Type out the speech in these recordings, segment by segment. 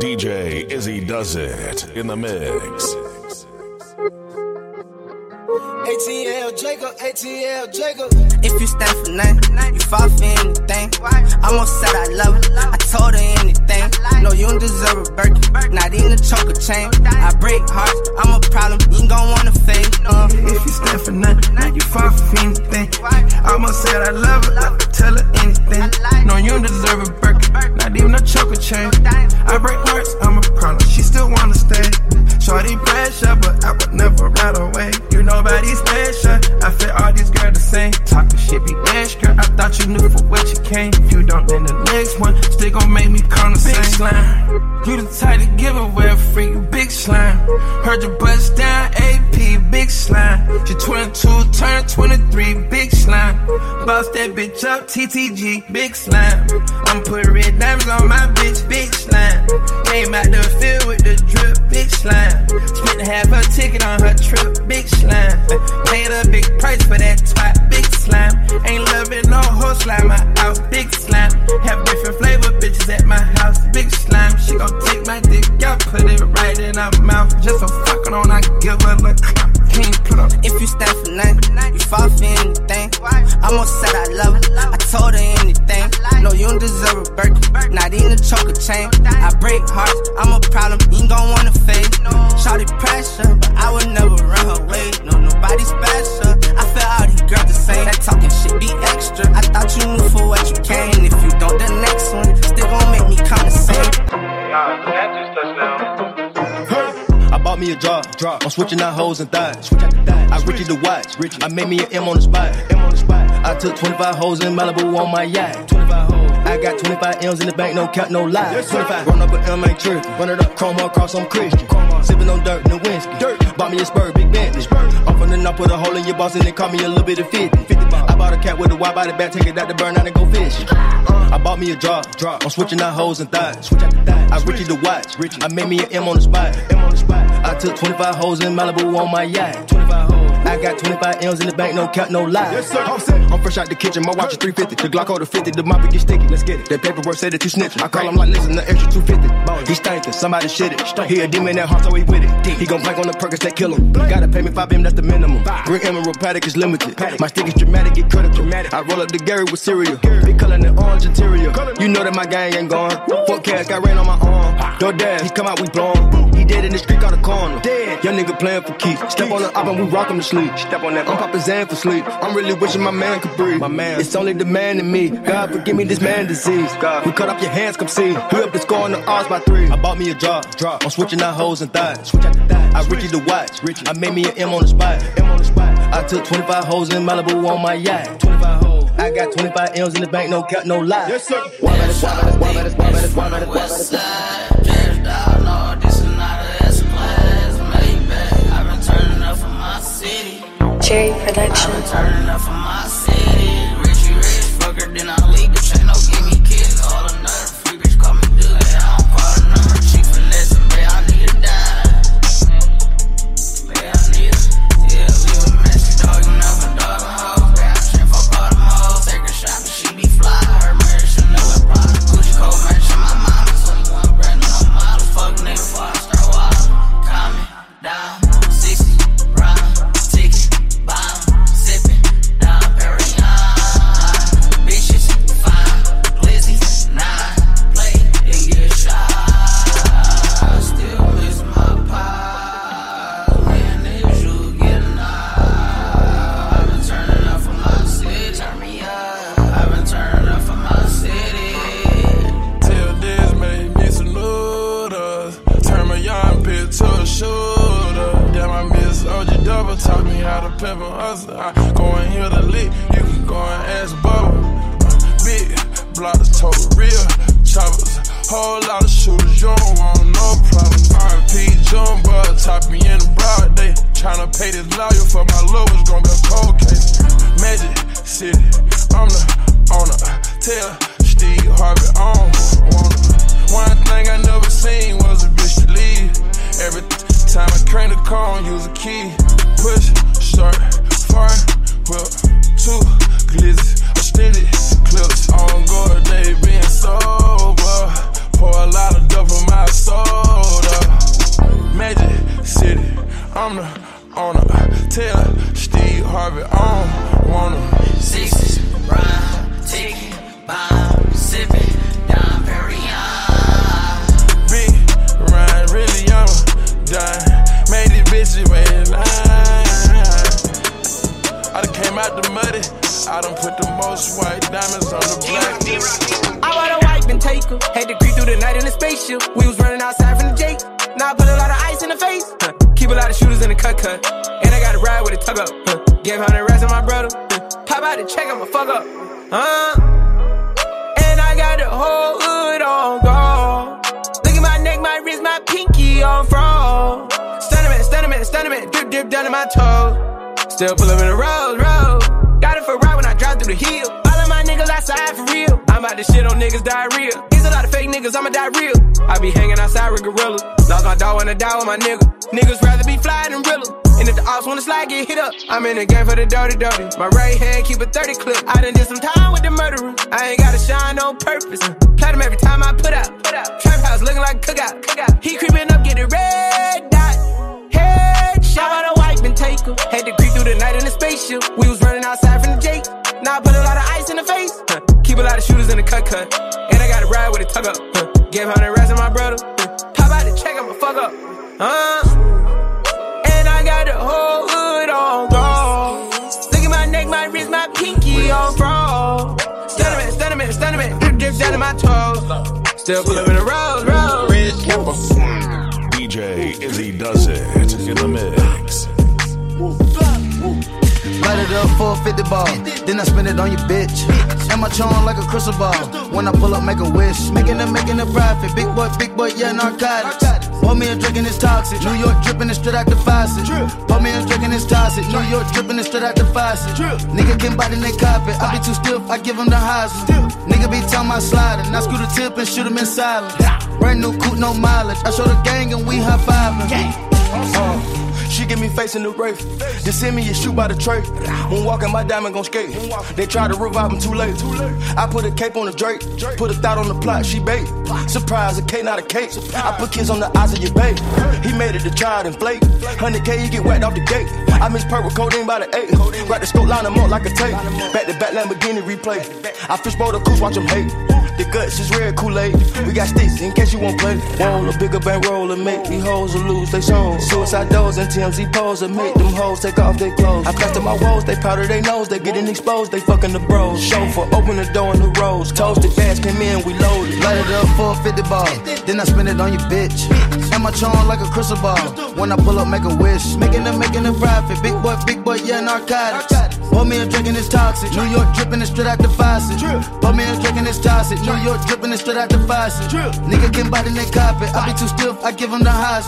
DJ Izzy does it in the mix. ATL Jacob, ATL Jacob. If you stand for nothing, you fall for anything. I almost said I love her, I told her anything. No, you don't deserve a Birkin, not even a choker chain. I break hearts, I'm a problem, you ain't gon' wanna fade. Uh. If you stand for nothing, you fall for anything. I almost said I love her, I tell her anything. No, you don't deserve a Birkin, not even a choker chain. I break hearts, I'm a problem, she still wanna stay. Shorty pressure, but I would never ride away. You nobody special, I feel all these girls the same. Talking shit be extra, I thought you knew for what you came. If you don't, then the next one still gon' make me come the same. big slime. You the type to give away a freak, big slime. Heard your bust down, AP, big slime. She 22, turn 23, big slime. Boss that bitch up, TTG, big slime. I'm putting red diamonds on my bitch, big slime. Came out the field with the drip, big slime. Spent half her ticket on her trip, big slime. Paid a big price for that twat, big slime. Ain't loving no whole slime, I out, big slime. Have different flavor bitches at my house, big slime. She gon' take my dick out, put it right in her mouth. Just for fucking on, I give her a clap. Can't put up. If you stand for nothing, you fall for almost said I love her, I told her anything. No, you don't deserve a Birkin, not even a choker chain. I break hearts, I'm a problem, you ain't gon' wanna fade. Shawty pressure, but I would never run her way. No, nobody special. I feel all these girls the same. That talking shit be extra. I thought you knew for what you came. If you don't, the next one still gon' make me the same. I bought me a drop, drop. I'm switching out hoes and thighs. I Richie the watch. I made me an M on the spot. M on the spot. I took 25 hoes in Malibu on my yacht. 25 hoes. I got 25 M's in the bank, no count, no lie. Yes, 25. Run up an M, ain't tripping. Run it up, chrome across, I'm Christian. Sipping on dirt, no whiskey. Dirt. Bought me a spur, big Bentley. I'm from the north, put a hole in your boss and then call me a little bit of 50. 50 I bought a cat with a wide body back, take it out to burn out and go fishing. Uh. I bought me a drop, drop. I'm switching out hoes and thighs. Switch out the thighs. I Richie the watch. I made me an M on the spot. M on the spot. I took 25 hoes in Malibu on my yacht. 25 hoes. I got 25 M's in the bank, no cap, no lie. Yes, sir. I'm fresh out the kitchen, my watch is 350. The Glock the 50, the mop get sticky. Let's get it. That paperwork said that you snitching. I call him like, listen, the extra 250. He stinking, somebody shit it. He a demon that heart, so he with it. He gon' plank on the Perkins that kill him. Gotta pay me 5 M, that's the minimum. Green Emerald Patek is limited. My stick is dramatic, get critical. Dramatic. I roll up the Gary with cereal. Big color and orange interior. You know that my gang ain't gone. Fuck cash, got rain on my arm. DoorDash, he come out, we blowin'. He dead in the street, got a corner. Dead. Young nigga playing for keeps. Step on the op and we rock him to sleep. Step on that. I'm poppin' Xan for sleep. I'm really wishing my man could breathe. My man. It's only the man in me. God forgive me this man disease. God. We cut off your hands, come see. We up the score on the odds by three. I bought me a drop. Drop. I'm switching out hoes and thighs. Switch out the thighs. I Richie the watch. Richie. I made me an M on the spot. M on the spot. I took 25 hoes in Malibu on my yacht. 25 hoes. I got 25 M's in the bank, no cap, no lie. Yes, sir. West side, dressed out, Cherry Rich white diamonds on the black. I bought a wife and take her. Had to creep through the night in a spaceship. We was running outside from the Jake. Now I put a lot of ice in the face. Huh. Keep a lot of shooters in the cut cut. And I got a ride with a tug up. Huh. Gave 100 racks to my brother. Huh. Pop out the check, I'ma fuck up. Huh? And I got the whole hood on gold. Look at my neck, my wrist, my pinky on froze. Stunning man, stunning man, stunning man. Drip, drip down to my toe. Still pull up in a rose, rose the hill. All of my niggas outside for real. I'm about to shit on niggas diarrhea. There's a lot of fake niggas, I'ma die real. I be hanging outside with gorillas. Lost my dog wanna die with my nigga. Niggas rather be fly than realer. And if the ops wanna slide, get hit up. I'm in the game for the dirty, dirty. My right hand keep a 30 clip. I done did some time with the murderer. I ain't gotta shine on purpose. Platinum every time I put out. Put out. Trap house looking like cookout. cookout. He creeping up, get a red dot. Headshot. A wipe and take her? Had to creep through the night in a spaceship. We was running outside from the Jake. Now I put a lot of ice in the face. Huh. Keep a lot of shooters in the cut cut. And I got to ride with a tug up. Huh. Gave 100 rest to my brother. Huh. Pop out the check, I'ma fuck up. Uh. And I got the whole hood on guard. Look at my neck, my wrist, my pinky on fraud. Stunnerman, stunnerman, stunnerman. Drip, drip down to my toes. Still pull up in the road, road. Red camper. DJ Izzy does it in the mix. Light it up for a 50 ball. Then I spend it on your bitch. And my charm like a crystal ball. When I pull up, make a wish. Making it, making it profit. Big boy, big boy, yeah, narcotics. Pour me a drink and it's toxic. New York dripping it straight out the faucet. Pour me a drink and it's toxic. New York dripping it straight out the faucet. Nigga can bite in their carpet. I be too stiff, I give him the highs. Nigga be telling my sliding. I screw the tip and shoot him in silence. Brand new coupe, no mileage. I show the gang and we high fiving. Uh, she give me face in the race. Then send me a shoe by the tray. When walking, my diamond gon' skate. They try to revive him too late. I put a cape on the Drake. Put a thought on the plot, she bait. Surprise, a K, not a cake. I put kids on the eyes of your babe. He made it to try and flake. 100K, he get whacked off the gate. I miss with codeine by the eight. Grab the scope, line him up like a tape. Back to back Lamborghini replay. I fishbowl the coos, watch him hate. The guts is red Kool-Aid. We got sticks in case you won't play. Roll a bigger bankroll and make these hoes or lose they soul. Suicide doors and TMZ pose and make them hoes take off their clothes. I plaster my walls, they powder their nose, they getting exposed, they fucking the bros. Chauffeur, open the door in the rose. Toasted fast, came in, we loaded. Light it up for a 50 ball. Then I spend it on your bitch. And my charm like a crystal ball. When I pull up, make a wish. Making it, making it profit. Big boy, big boy, yeah, narcotics. Pour me a drink and it's toxic. New York dripping it straight out the faucet. Pour me a drink and it's toxic. New York dripping it straight out the faucet. Nigga can buy in their carpet. I be too stiff, I give him the highs.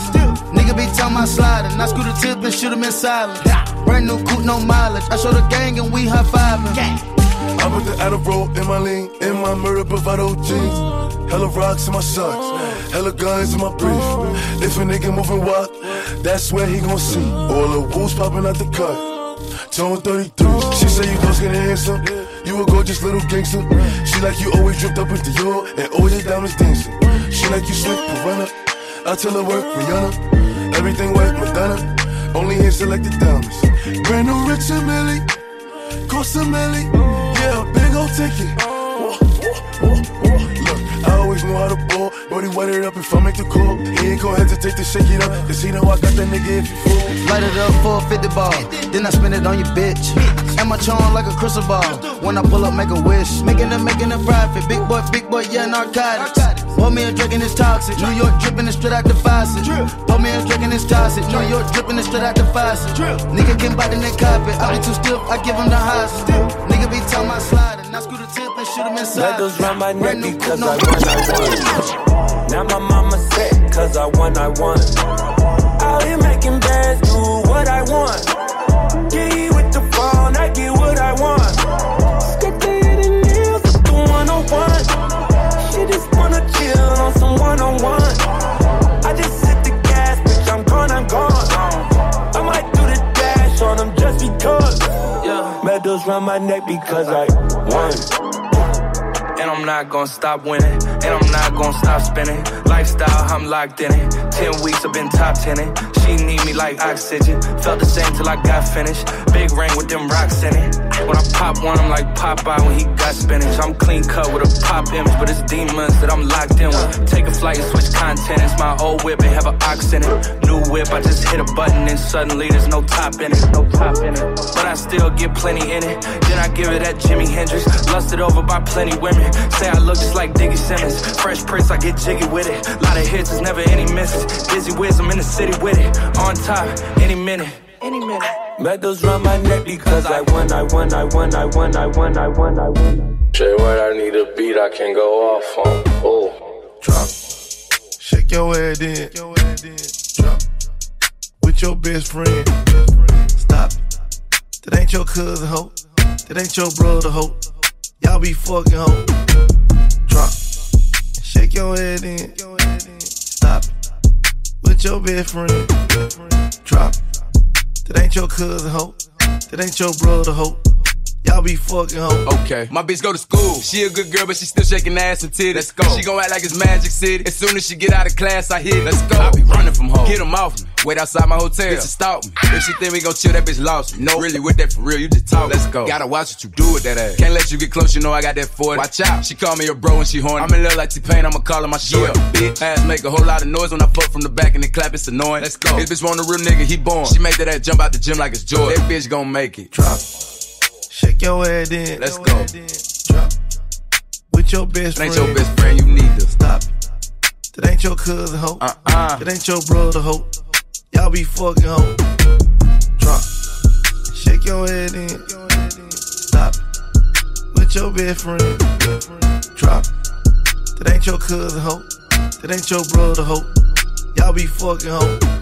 Nigga be telling my sliding. I screw the tip and shoot him in silence. Brand new coupe, no mileage. I show the gang and we high fiving. I put the Adderall in my lean, in my murder bravado jeans. Hella rocks in my socks, hella guns in my brief. If a nigga moving wild, that's where he gon' see. All the wolves popping out the cut. Tone 33. She say you don't get handsome. You a gorgeous little gangster. She like you always dripped up in Dior and all your diamonds dancing. She like you slick piranha. I tell her work Rihanna. Everything white Madonna. Only hand selected diamonds. Brand new Richard Mille. Cost a milli. Yeah, a big old ticket. Look, I always know how to ball. Brody wet it up if I make the call. He ain't gon' hesitate to shake it up. Cause he know I got that nigga if you fool. Light it up for a 50 ball. Then I spend it on your bitch. And my charm like a crystal ball. When I pull up, make a wish. Making it, making it profit. Big boy, big boy, yeah, narcotics. Pour me a drink and it's toxic. New York dripping it straight out the faucet. Pour me a drink and it's toxic. New York dripping it straight out the faucet. Nigga can bite in that carpet. I be too stiff, I give him the highs. Nigga be telling my sliding. I screw the tip and shoot him inside. Let those round my neck because I won, I won. Now my mama said, cause I won, I won. Medals round my neck because I won. And I'm not gonna stop winning. And I'm not gonna stop spinning. Lifestyle, I'm locked in it. Ten weeks, I've been top tenning. She need me like oxygen. Felt the same till I got finished. Big ring with them rocks in it. When I pop one, I'm like Popeye when he got spinach. I'm clean cut with a pop image, but it's demons that I'm locked in with. Take a flight and switch content. It's my old whip and have an ox in it. New whip, I just hit a button and suddenly there's no top in it. No top in it. But I still get plenty in it. Then I give it that Jimi Hendrix. Lusted over by plenty women. Say I look just like Diggy Simmons. Fresh Prince, I get jiggy with it. Lot of hits, there's never any misses. Dizzy whiz, I'm in the city with it. On top, any minute. Any minute. Medals round my neck because I won, I won, I won, I won, I won, I won, I won. Jay White, I need a beat I can go off on. Oh. Drop. Shake your head in. Drop. With your best friend. Stop. That ain't your cousin, hoe. That ain't your brother, hoe. Y'all be fucking, hoe. Drop. Shake your head in. Stop. With your best friend. Drop. That ain't your cousin, hoe. That ain't your brother, hoe. Y'all be fucking hoe. Okay. My bitch go to school. She a good girl, but she still shaking ass and titties. Let's go. She gon' act like it's Magic City. As soon as she get out of class, I hit. Let's go. I be running from home. Get them off me. Wait outside my hotel. Bitch, stalk me. If she think we gon' chill, that bitch lost me. No, really with that for real. You just talk. Let's go. Gotta watch what you do with that ass. Can't let you get close. You know I got that 40. Watch out. She call me a bro when she horny. I'm in love like T-Pain. I'ma call her my short. Yeah. Bitch. Ass make a whole lot of noise when I fuck from the back and then clap. It's annoying. Let's go. This bitch want a real nigga. He born. She make that ass jump out the gym like it's Jordan. That bitch gon' make it. Drop. Shake your head in. Let's go. Drop. With your best friend. ain't your best friend. You need to Stop. It. That ain't your cousin, hoe. Uh-uh. That ain't your brother, hoe. Y'all be fucking, hoe. Drop. Shake your head in. Stop. With your best friend. Drop. That ain't your cousin, hoe. That ain't your brother, hoe. Y'all be fucking, hoe.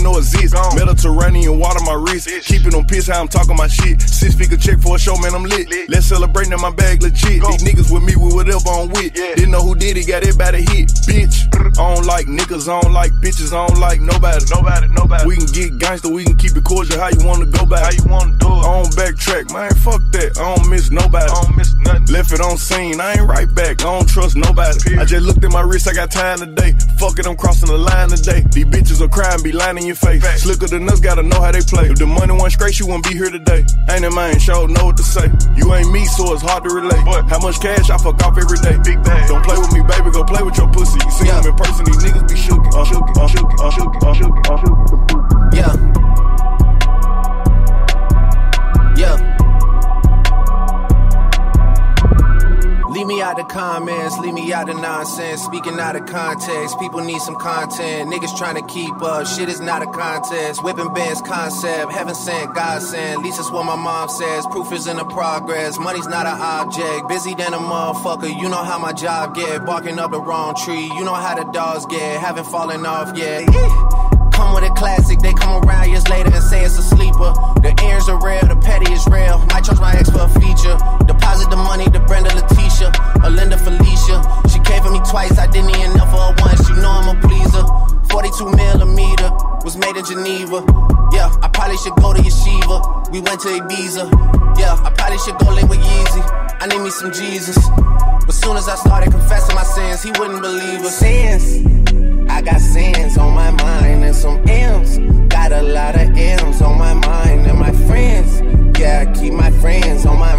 know exist. Mediterranean water my wrist. Keeping on piss how I'm talking my shit. Six figure check for a show, man, I'm lit. Let's celebrate now my bag legit. These niggas with me with whatever I'm with. Didn't know who did it, got everybody hit. Bitch. I don't like niggas, I don't like bitches, I don't like nobody. Nobody, nobody. We can get gangster, we can keep it cordial. How you wanna go back? How you wanna do it? I don't backtrack, man. Fuck that. I don't miss nobody. I don't miss nothing. Left it on scene, I ain't right back. I don't trust nobody. I just looked at my wrist, I got time today. Fuck it, I'm crossing the line today. These bitches are crying, be lying in your face. Slicker than us, gotta know how they play. If the money went straight, you wouldn't be here today. Ain't it man, sure know what to say. You ain't me, so it's hard to relate. How much cash I fuck off every day? Big bag. Don't play with me, baby, go play with your pussy. You see them in person, these niggas be shook. Uh, shook, uh, shook, uh, shook, uh, shook, uh, shook. Yeah. Yeah. Leave me out the comments, leave me out the nonsense. Speaking out of context, people need some content. Niggas trying to keep up, shit is not a contest. Whipping bands concept, heaven sent, God sent. Least that's what my mom says. Proof is in the progress, money's not an object. Busy than a motherfucker, you know how my job get. Barking up the wrong tree, you know how the dogs get. Haven't fallen off yet. Come with a classic, they come around years later and say it's a sleeper. The ears are real, the petty is real. Might charge my ex for a feature. Deposit the money to Brenda Letitia, Linda Felicia. She came for me twice, I didn't even know for her once. You know I'm a pleaser. 42 millimeter was made in Geneva. Yeah, I probably should go to Yeshiva. We went to Ibiza. Yeah, I probably should go link with Yeezy. I need me some Jesus. But soon as I started confessing my sins, he wouldn't believe us. Sins. I got sins on my mind and some M's. Got a lot of M's on my mind and my friends. Yeah, I keep my friends on my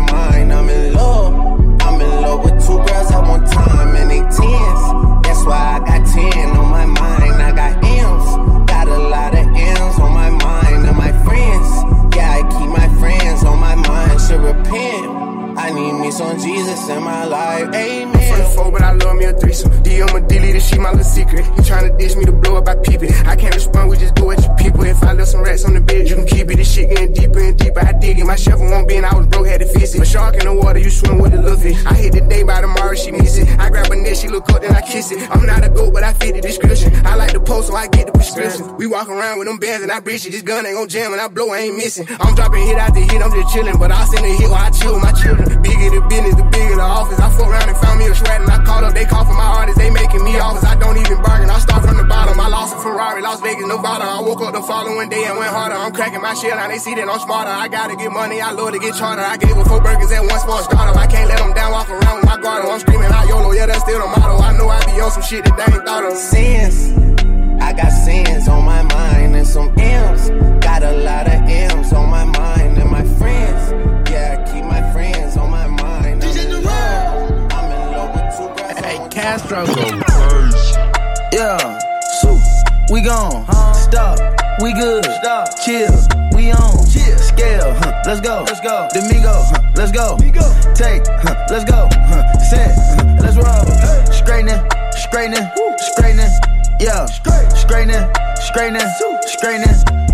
Jesus in my life. Amen. I'm from the four, but I love me a threesome. DM a dilly, this she my little secret. He tryna dish me to blow up, I peep it. I can't respond, we just go at your people. If I left some rats on the bed, you can keep it. This shit getting deeper and deeper. I dig it. My shovel won't be, and I was broke, had to fix it. A shark in the water, you swim with the little fish. I hit the day by tomorrow, she miss it. I grab her neck, she look up, then I kiss it. I'm not a goat, but I fit the description. I like the post, so I get the prescription. We walk around with them bands and I bitch it. This gun ain't gon' jam, and I blow, I ain't missing. I'm dropping hit after hit, I'm just chilling. But I send a hit while I chill with my children. Bigger the business, the bigger the office. I fuck around and found me a shred, and I called up, they call for my artists, they making me offers. I don't even bargain, I start from the bottom. I lost a Ferrari, Las Vegas, Nevada. I woke up the following day and went harder. I'm cracking my shit, now they see that I'm smarter. I gotta get money, I love to get charter. I gave her four burgers at once for a starter. I can't let them down, walk around with my guard. I'm screaming out YOLO, yeah, that's still the motto. I know I be on some shit that they ain't thought of. Sins. I got sins on my mind and some M's. Got a lot of M's on my mind Hey, Castro. Yeah. So, we gone. Stop. We good. Stop. Chill. We on. Chill. Scale. Huh. Let's go. Let's go. Domingo. Huh. Let's go. Take. Huh. Let's go. Huh. Set. Huh. Let's roll. Straightening. Straightening. Straightening. Yeah. Straightening. Straightening. Straightening.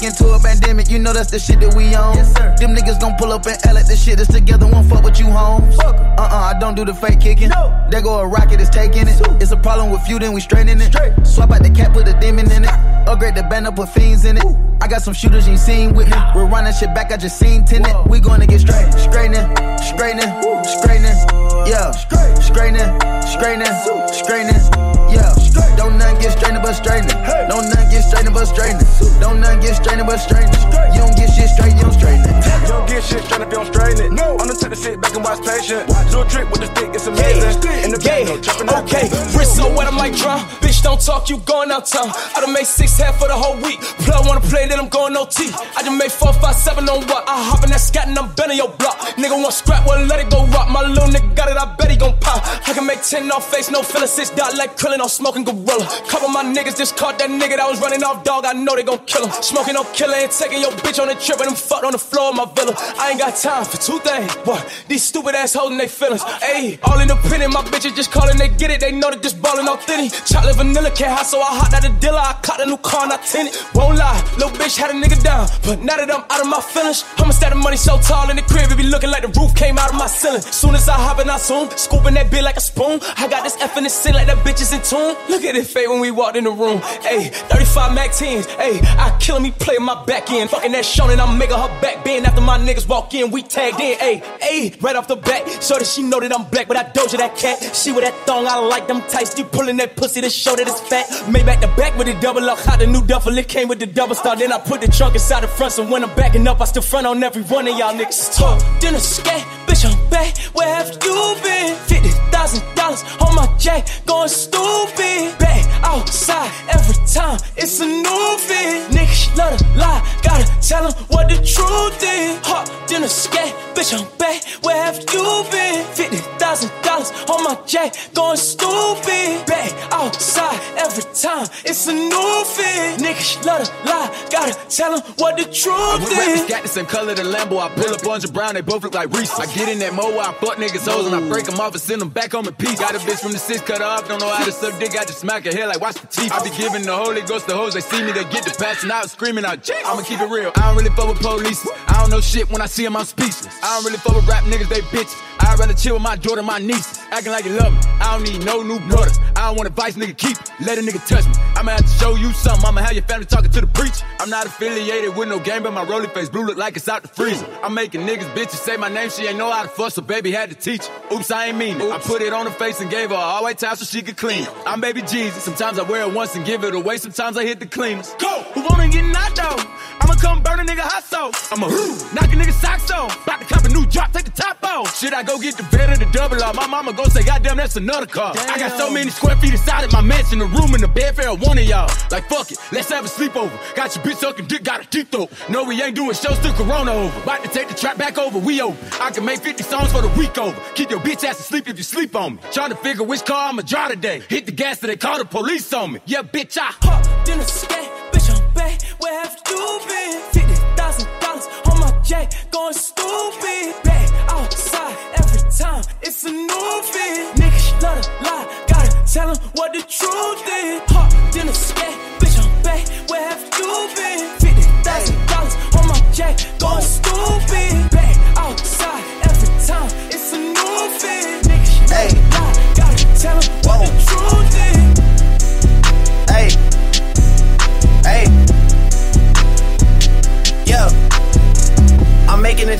into a pandemic. You know that's the shit that we on. Them niggas gon' pull up and L at the shit is together. Won't fuck with you, homes. Uh uh, I don't do the fake kicking. There go a rocket, it's taking it. It's a problem with you, then we straightening it. Swap out the cap, put a demon in it. Upgrade the band up, put fiends in it. I got some shooters you ain't seen with me. We're running shit back, I just seen tenant. We gonna get straight, straightening, straightening, straightening. Yeah, straightening, straightening, straightening. Yeah, don't nothing get straightening but straightening. Don't nothing get straightening but straightening. Don't nothing get straightening but straightening. You don't get shit straight, you don't straighten it. You don't get shit straight if you don't straighten it. No. I'm gonna take the sit back and watch patient. Do a trick with the stick, it's amazing. In the back, no. Okay, wrist so wet I might drown. Bitch, don't talk, you going out town. I done made six half for the whole week. Plug wanna play, then I'm going OT. I just made four, five, seven on what? I hop in that scat and I'm bending your block. Nigga want scrap, well let it go rock. My little nigga got it, I bet he gon' pop. I can make ten off face, no feeling six dot like Krillin on smoking gorilla. Couple my niggas just caught that nigga that was running off dog. I know they gon' kill him. Smoking no killer and taking your bitch on the trip and them fucked on the floor of my villa. I ain't got time for two things. What? These stupid ass holding they feelings. Ayy, all in the independent, my bitches just calling, they get it. They know that this ballin' authentic. Chocolate vanilla can't hide, so I hot out the dealer. I caught a new car, not tinted. Won't lie, little bitch had a nigga down. But now that I'm out of my feelings, I'ma stack the money so tall in the crib, it be looking like the roof came out of my ceiling. Soon as I hop in, I zoom, scooping that bit like a spoon. I got this F in the sin like that bitch is in tune. Look at it fade when we walked in the room. Ayy, 35 Mac 10s. Ayy, I kill me, play my back end. Fucking that and I'm making her back bend after my niggas walk in. We tagged in. Ayy, ayy, right off the bat. So that she know that I'm black, but I doja that cat. She with that thong, I like them tights. You pulling that pussy to show that it's fat. Made back the back with the double up. Hot the new duffel, it came with the double star. Then I put the trunk inside the front, so when I'm backing up, I still front on every one of y'all niggas. Talk, dinner, scat, bitch, I'm back. Where have you been? Fifty thousand dollars on my jack, going stupid. Back outside every time, it's a new fit. Niggas love to lie, gotta tell them what the truth is. Hot dinner, scat, bitch, I'm back. Where have you been? Fifty thousand dollars on my jack, going stupid. Back outside every time, it's a new fit. Niggas love to lie, gotta tell them what the truth is. got the same color the Lambo. I pull up on the Brown, they both look like Reese. I get in that mo, I fuck niggas hoes, and I break them off and send them back home in peace. Got a bitch from the six cut off, don't know how to suck dick. I just smack her hair like watch the teeth. I be giving the Holy Ghost the hoes, they see me, they get the passing out, screaming out. I'ma keep it real. I don't really fuck with police. I don't know shit when I see them, I'm speechless. I don't really fuck with rap niggas, they bitches. I'd rather chill with my daughter, my niece. Acting like you love me. I don't need no new brothers. I don't want advice, nigga, keep it. Let a nigga touch me. I'ma have to show you something. I'ma have your family talking to the preacher. I'm not affiliated with no game, but my rolling face blue look like it's out the freezer. I'm making niggas bitches say my name. She ain't know how to fuss, so baby had to teach her. Oops, I ain't mean it. I put it on her face and gave her a all white towel so she could clean it. I'm baby Jesus. Sometimes I wear it once and give it away. Sometimes I hit the cleaners. Go! Who wanna get knocked out? I'ma come burn a nigga hot sauce. I'ma knock a nigga socks off. About to cop a new drop, take the top off. Should I go get the bed or the double R? My mama go say, goddamn, that's another car. I got so many square feet inside of my mansion, the room and the bed for one of y'all. Like fuck it, let's have a sleepover. Got your bitch sucking dick, got a deep throat. No, we ain't doing shows till Corona over. About to take the trap back over, we over. I can make 50 songs for the week over. Keep your bitch ass asleep if you sleep on me. Trying to figure which car I'ma drive today. Hit the gas till they call the police on me. Yeah, bitch, I Hop, dinner, scat, bitch, I'm back. Where have you been? Fifty thousand dollars on my jack, going stupid. Time, it's a new fit. Niggas love to lie, gotta tell them what the truth is. Hop, dinner, scat, bitch, I'm back. Where have you been? Fifty thousand dollars on my jack, going stupid. Back outside every time, it's a new fit.